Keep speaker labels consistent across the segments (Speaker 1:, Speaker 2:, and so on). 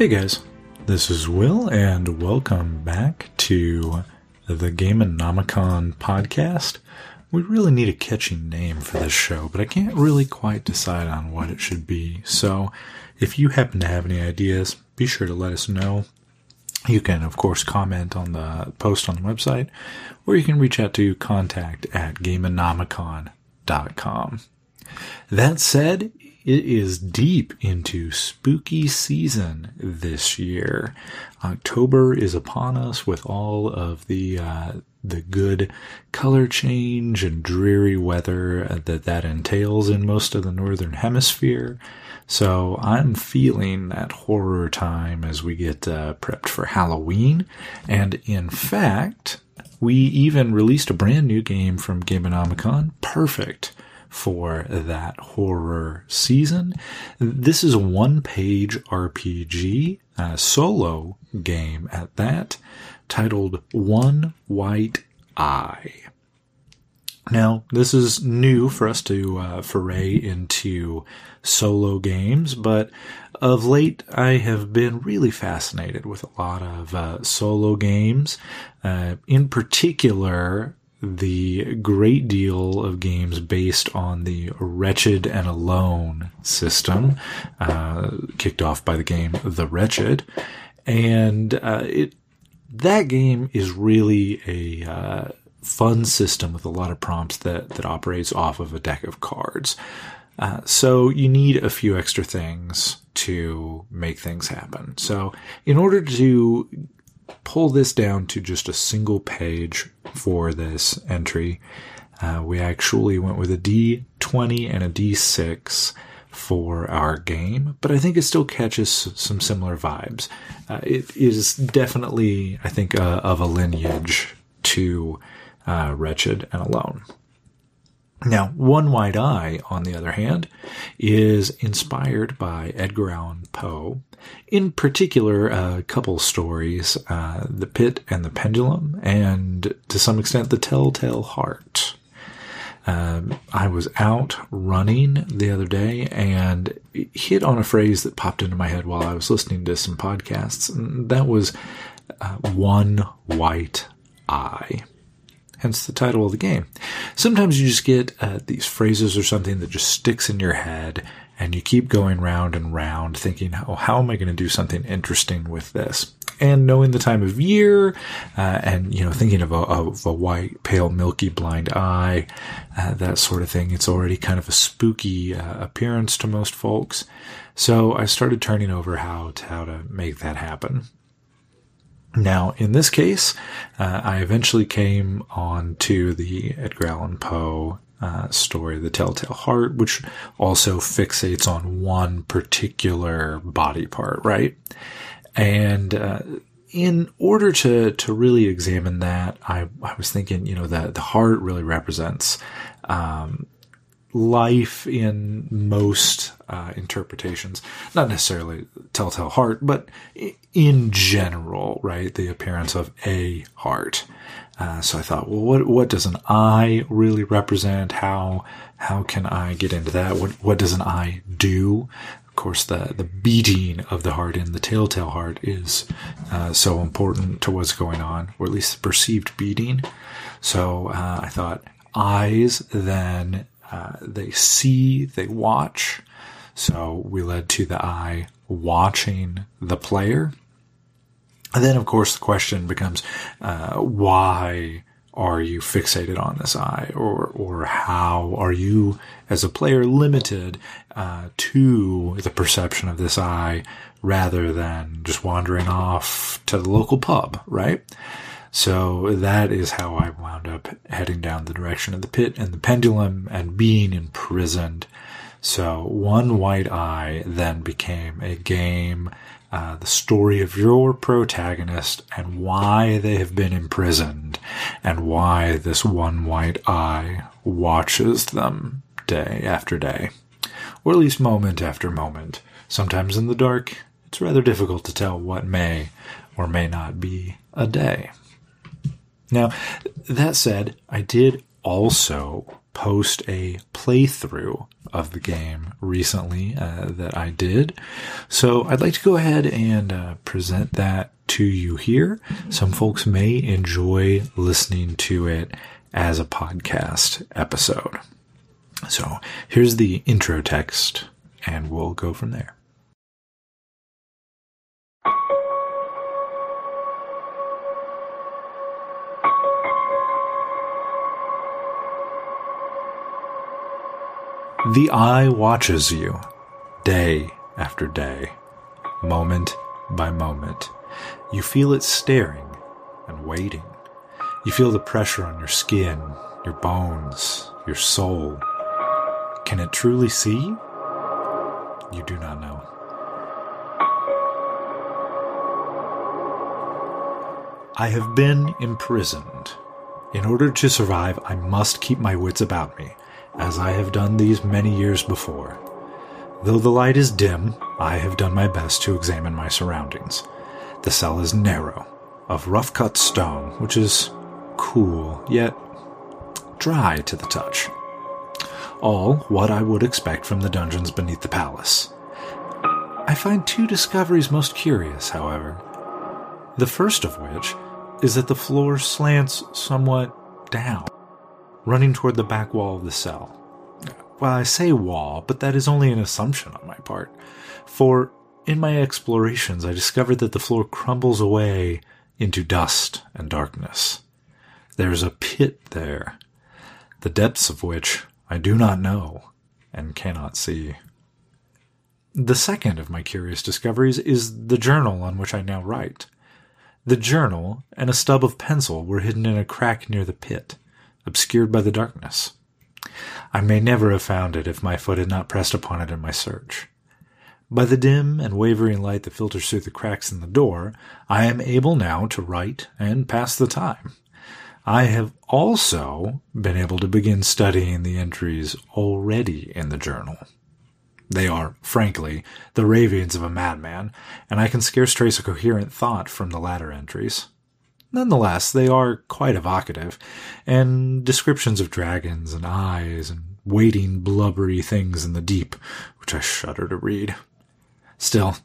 Speaker 1: Hey guys, this is Will, and welcome back to the Gameonomicon podcast. We really need a catchy name for this show, but I can't really quite decide on what it should be. So, if you happen to have any ideas, be sure to let us know. You can, of course, comment on the post on the website, or you can reach out to contact at gameonomicon.com. That said, it is deep into spooky season this year. October is upon us with all of the uh, the good color change and dreary weather that that entails in most of the northern hemisphere. So I'm feeling that horror time as we get uh, prepped for Halloween. And in fact, we even released a brand new game from Gameonomicon, Perfect, for that horror season. This is a one page RPG, solo game at that, titled One White Eye. Now, this is new for us to uh, foray into solo games, but of late I have been really fascinated with a lot of uh, solo games. Uh, in particular, the great deal of games based on the Wretched and Alone system, uh, kicked off by the game The Wretched, and uh, it that game is really a uh, fun system with a lot of prompts that that operates off of a deck of cards. Uh, so you need a few extra things to make things happen. So in order to pull this down to just a single page for this entry, uh, we actually went with a D20 and a D6 for our game, but I think it still catches some similar vibes. Uh, it is definitely, I think, uh, of a lineage to uh, Wretched and Alone. Now, One White Eye, on the other hand, is inspired by Edgar Allan Poe. In particular, a couple stories, uh, The Pit and the Pendulum, and to some extent, The Telltale Heart. Um, I was out running the other day and hit on a phrase that popped into my head while I was listening to some podcasts. And that was uh, one white eye hence the title of the game. Sometimes you just get uh, these phrases or something that just sticks in your head and you keep going round and round thinking, oh, how am I going to do something interesting with this? And knowing the time of year, uh, and, you know, thinking of a, of a, white, pale, milky, blind eye, uh, that sort of thing, it's already kind of a spooky uh, appearance to most folks. So I started turning over how to, how to make that happen. Now, in this case, uh, I eventually came on to the Edgar Allan Poe uh, story, The Telltale Heart, which also fixates on one particular body part, right? And uh, in order to to really examine that, I I was thinking, you know, that the heart really represents um, life in most uh, interpretations. Not necessarily telltale heart, but in general, right? The appearance of a heart. Uh, so I thought, well, what what does an eye really represent? How how can I get into that? What what does an eye do? Of course, the the beating of the heart in the telltale heart is uh, so important to what's going on, or at least the perceived beating. So uh, I thought eyes then uh, they see, they watch. So we led to the eye watching the player. And then, of course, the question becomes, uh, why are you fixated on this eye? Or, or how are you, as a player, limited, uh, to the perception of this eye rather than just wandering off to the local pub, right? So that is how I wound up heading down the direction of the pit and the pendulum and being imprisoned. So one white eye then became a game, uh, the story of your protagonist and why they have been imprisoned and why this one white eye watches them day after day, or at least moment after moment. Sometimes in the dark, it's rather difficult to tell what may or may not be a day. Now, that said, I did also post a playthrough of the game recently uh, that I did. So I'd like to go ahead and uh, present that to you here. Some folks may enjoy listening to it as a podcast episode. So here's the intro text, and we'll go from there. The eye watches you day after day, moment by moment. You feel it staring and waiting. You feel the pressure on your skin, your bones, your soul. Can it truly see? You do not know. I have been imprisoned. In order to survive, I must keep my wits about me as I have done these many years before. Though the light is dim, I have done my best to examine my surroundings. The cell is narrow, of rough cut stone, which is cool, yet dry to the touch. All what I would expect from the dungeons beneath the palace. I find two discoveries most curious, however. The first of which is that the floor slants somewhat down running toward the back wall of the cell. Well, I say wall, but that is only an assumption on my part. For in my explorations, I discovered that the floor crumbles away into dust and darkness. There is a pit there, the depths of which I do not know and cannot see. The second of my curious discoveries is the journal on which I now write. The journal and a stub of pencil were hidden in a crack near the pit obscured by the darkness. I may never have found it if my foot had not pressed upon it in my search. By the dim and wavering light that filters through the cracks in the door, I am able now to write and pass the time. I have also been able to begin studying the entries already in the journal. They are, frankly, the ravings of a madman, and I can scarce trace a coherent thought from the latter entries. Nonetheless, they are quite evocative, and descriptions of dragons and eyes and waiting blubbery things in the deep, which I shudder to read. Still,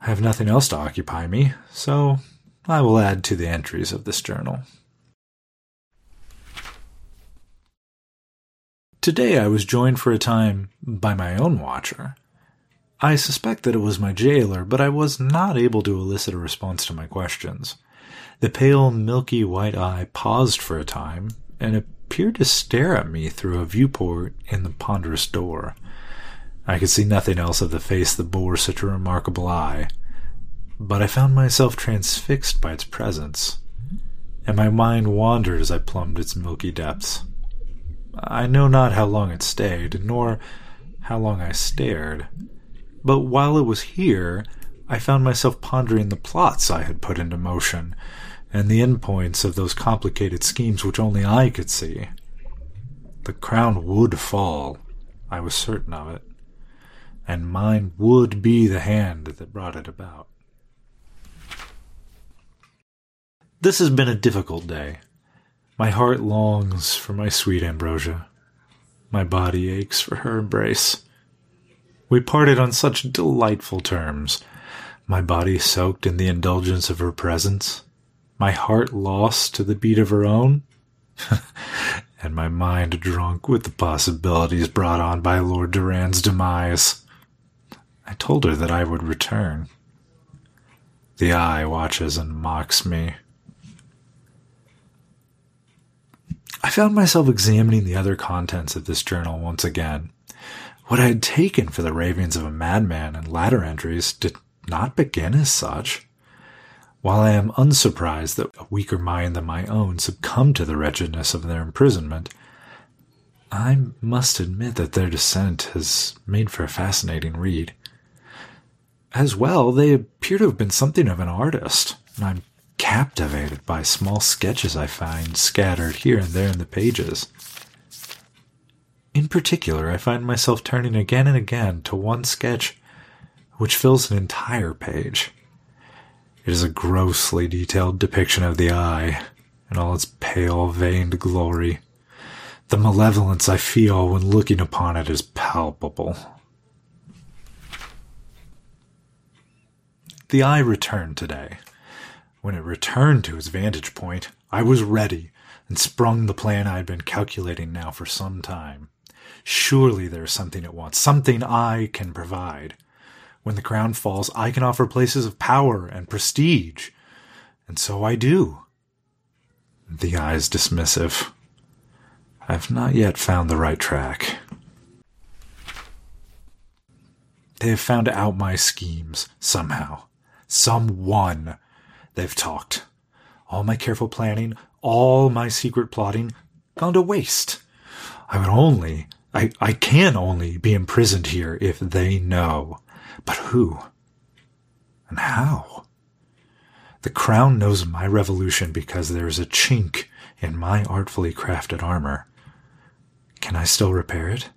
Speaker 1: I have nothing else to occupy me, so I will add to the entries of this journal. Today I was joined for a time by my own watcher. I suspect that it was my jailer, but I was not able to elicit a response to my questions. The pale, milky white eye paused for a time and appeared to stare at me through a viewport in the ponderous door. I could see nothing else of the face that bore such a remarkable eye, but I found myself transfixed by its presence, and my mind wandered as I plumbed its milky depths. I know not how long it stayed, nor how long I stared, but while it was here, I found myself pondering the plots I had put into motion, and the endpoints of those complicated schemes which only I could see. The crown would fall, I was certain of it, and mine would be the hand that brought it about. This has been a difficult day. My heart longs for my sweet Ambrosia. My body aches for her embrace. We parted on such delightful terms, my body soaked in the indulgence of her presence, my heart lost to the beat of her own, and my mind drunk with the possibilities brought on by Lord Duran's demise. I told her that I would return. The eye watches and mocks me. I found myself examining the other contents of this journal once again. What I had taken for the ravings of a madman in latter entries did not begin as such. While I am unsurprised that a weaker mind than my own succumbed to the wretchedness of their imprisonment, I must admit that their descent has made for a fascinating read. As well, they appear to have been something of an artist. And I'm captivated by small sketches I find scattered here and there in the pages. In particular, I find myself turning again and again to one sketch which fills an entire page. It is a grossly detailed depiction of the eye in all its pale, veined glory. The malevolence I feel when looking upon it is palpable. The eye returned today. When it returned to its vantage point, I was ready and sprung the plan I had been calculating now for some time. Surely there is something it wants, something I can provide. When the crown falls, I can offer places of power and prestige. And so I do. The eye is dismissive. I've not yet found the right track. They have found out my schemes, somehow. Someone. They've talked. All my careful planning, all my secret plotting, gone to waste. I would only, I, I can only be imprisoned here if they know. But who? And how? The crown knows my revolution because there is a chink in my artfully crafted armor. Can I still repair it?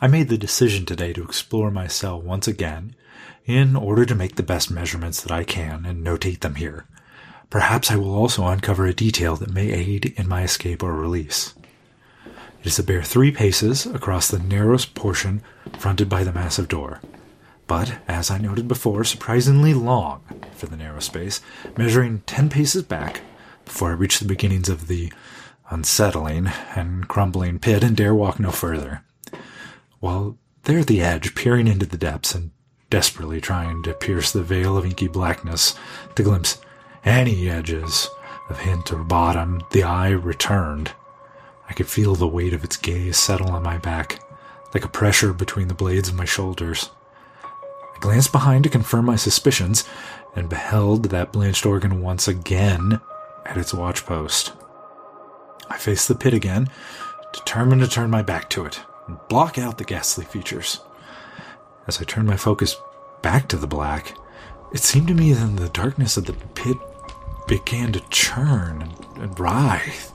Speaker 1: I made the decision today to explore my cell once again in order to make the best measurements that I can and notate them here. Perhaps I will also uncover a detail that may aid in my escape or release. It is a bare three paces across the narrowest portion fronted by the massive door, but, as I noted before, surprisingly long for the narrow space, measuring ten paces back before I reach the beginnings of the unsettling and crumbling pit and dare walk no further. While there at the edge, peering into the depths and desperately trying to pierce the veil of inky blackness to glimpse any edges of hint or bottom, the eye returned I could feel the weight of its gaze settle on my back, like a pressure between the blades of my shoulders. I glanced behind to confirm my suspicions and beheld that blanched organ once again at its watchpost. I faced the pit again, determined to turn my back to it and block out the ghastly features. As I turned my focus back to the black, it seemed to me that the darkness of the pit began to churn and, writhe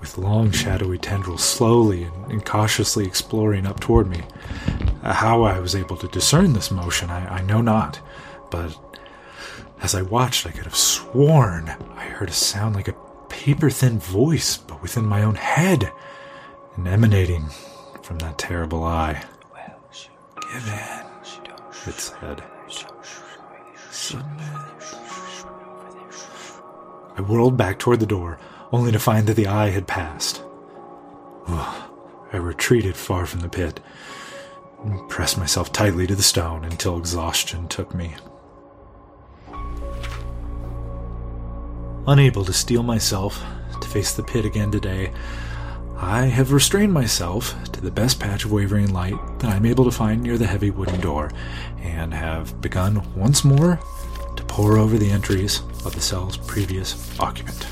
Speaker 1: with long shadowy tendrils slowly and, cautiously exploring up toward me. Uh, how I was able to discern this motion, I, I know not, but as I watched, I could have sworn I heard a sound like a paper thin voice, but within my own head, and emanating from that terrible eye. Give in, it said. Submit. I whirled back toward the door, only to find that the eye had passed. I retreated far from the pit and pressed myself tightly to the stone until exhaustion took me. Unable to steel myself to face the pit again today, I have restrained myself to the best patch of wavering light that I'm able to find near the heavy wooden door, and have begun once more to pore over the entries of the cell's previous occupant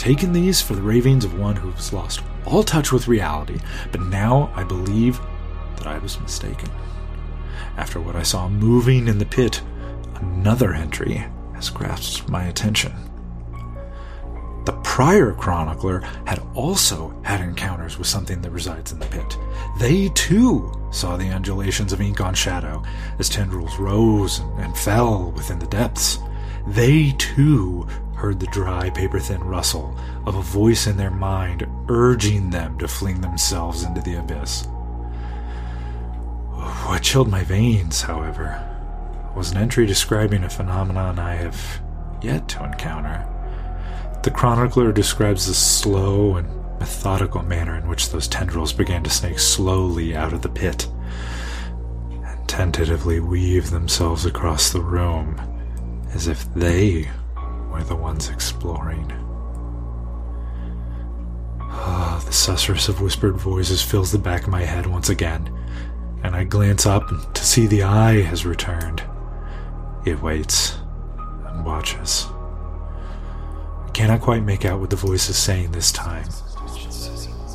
Speaker 1: taken these for the ravings of one who has lost all touch with reality, but now I believe that I was mistaken. After what I saw moving in the pit, another entry has grasped my attention. The prior chronicler had also had encounters with something that resides in the pit. They too saw the undulations of ink on shadow as tendrils rose and fell within the depths. They too heard the dry, paper thin rustle of a voice in their mind urging them to fling themselves into the abyss. What chilled my veins, however, was an entry describing a phenomenon I have yet to encounter. The chronicler describes the slow and methodical manner in which those tendrils began to snake slowly out of the pit and tentatively weave themselves across the room as if they were the ones exploring. Ah, the susurrus of whispered voices fills the back of my head once again, and I glance up to see the eye has returned. It waits and watches. I cannot quite make out what the voice is saying this time,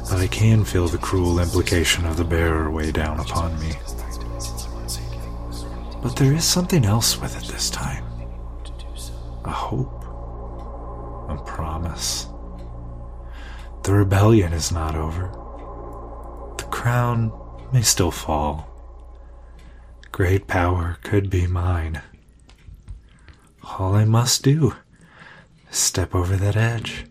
Speaker 1: but I can feel the cruel implication of the bearer weigh down upon me. But there is something else with it this time a hope promise. The rebellion is not over. The crown may still fall. Great power could be mine. All I must do is step over that edge.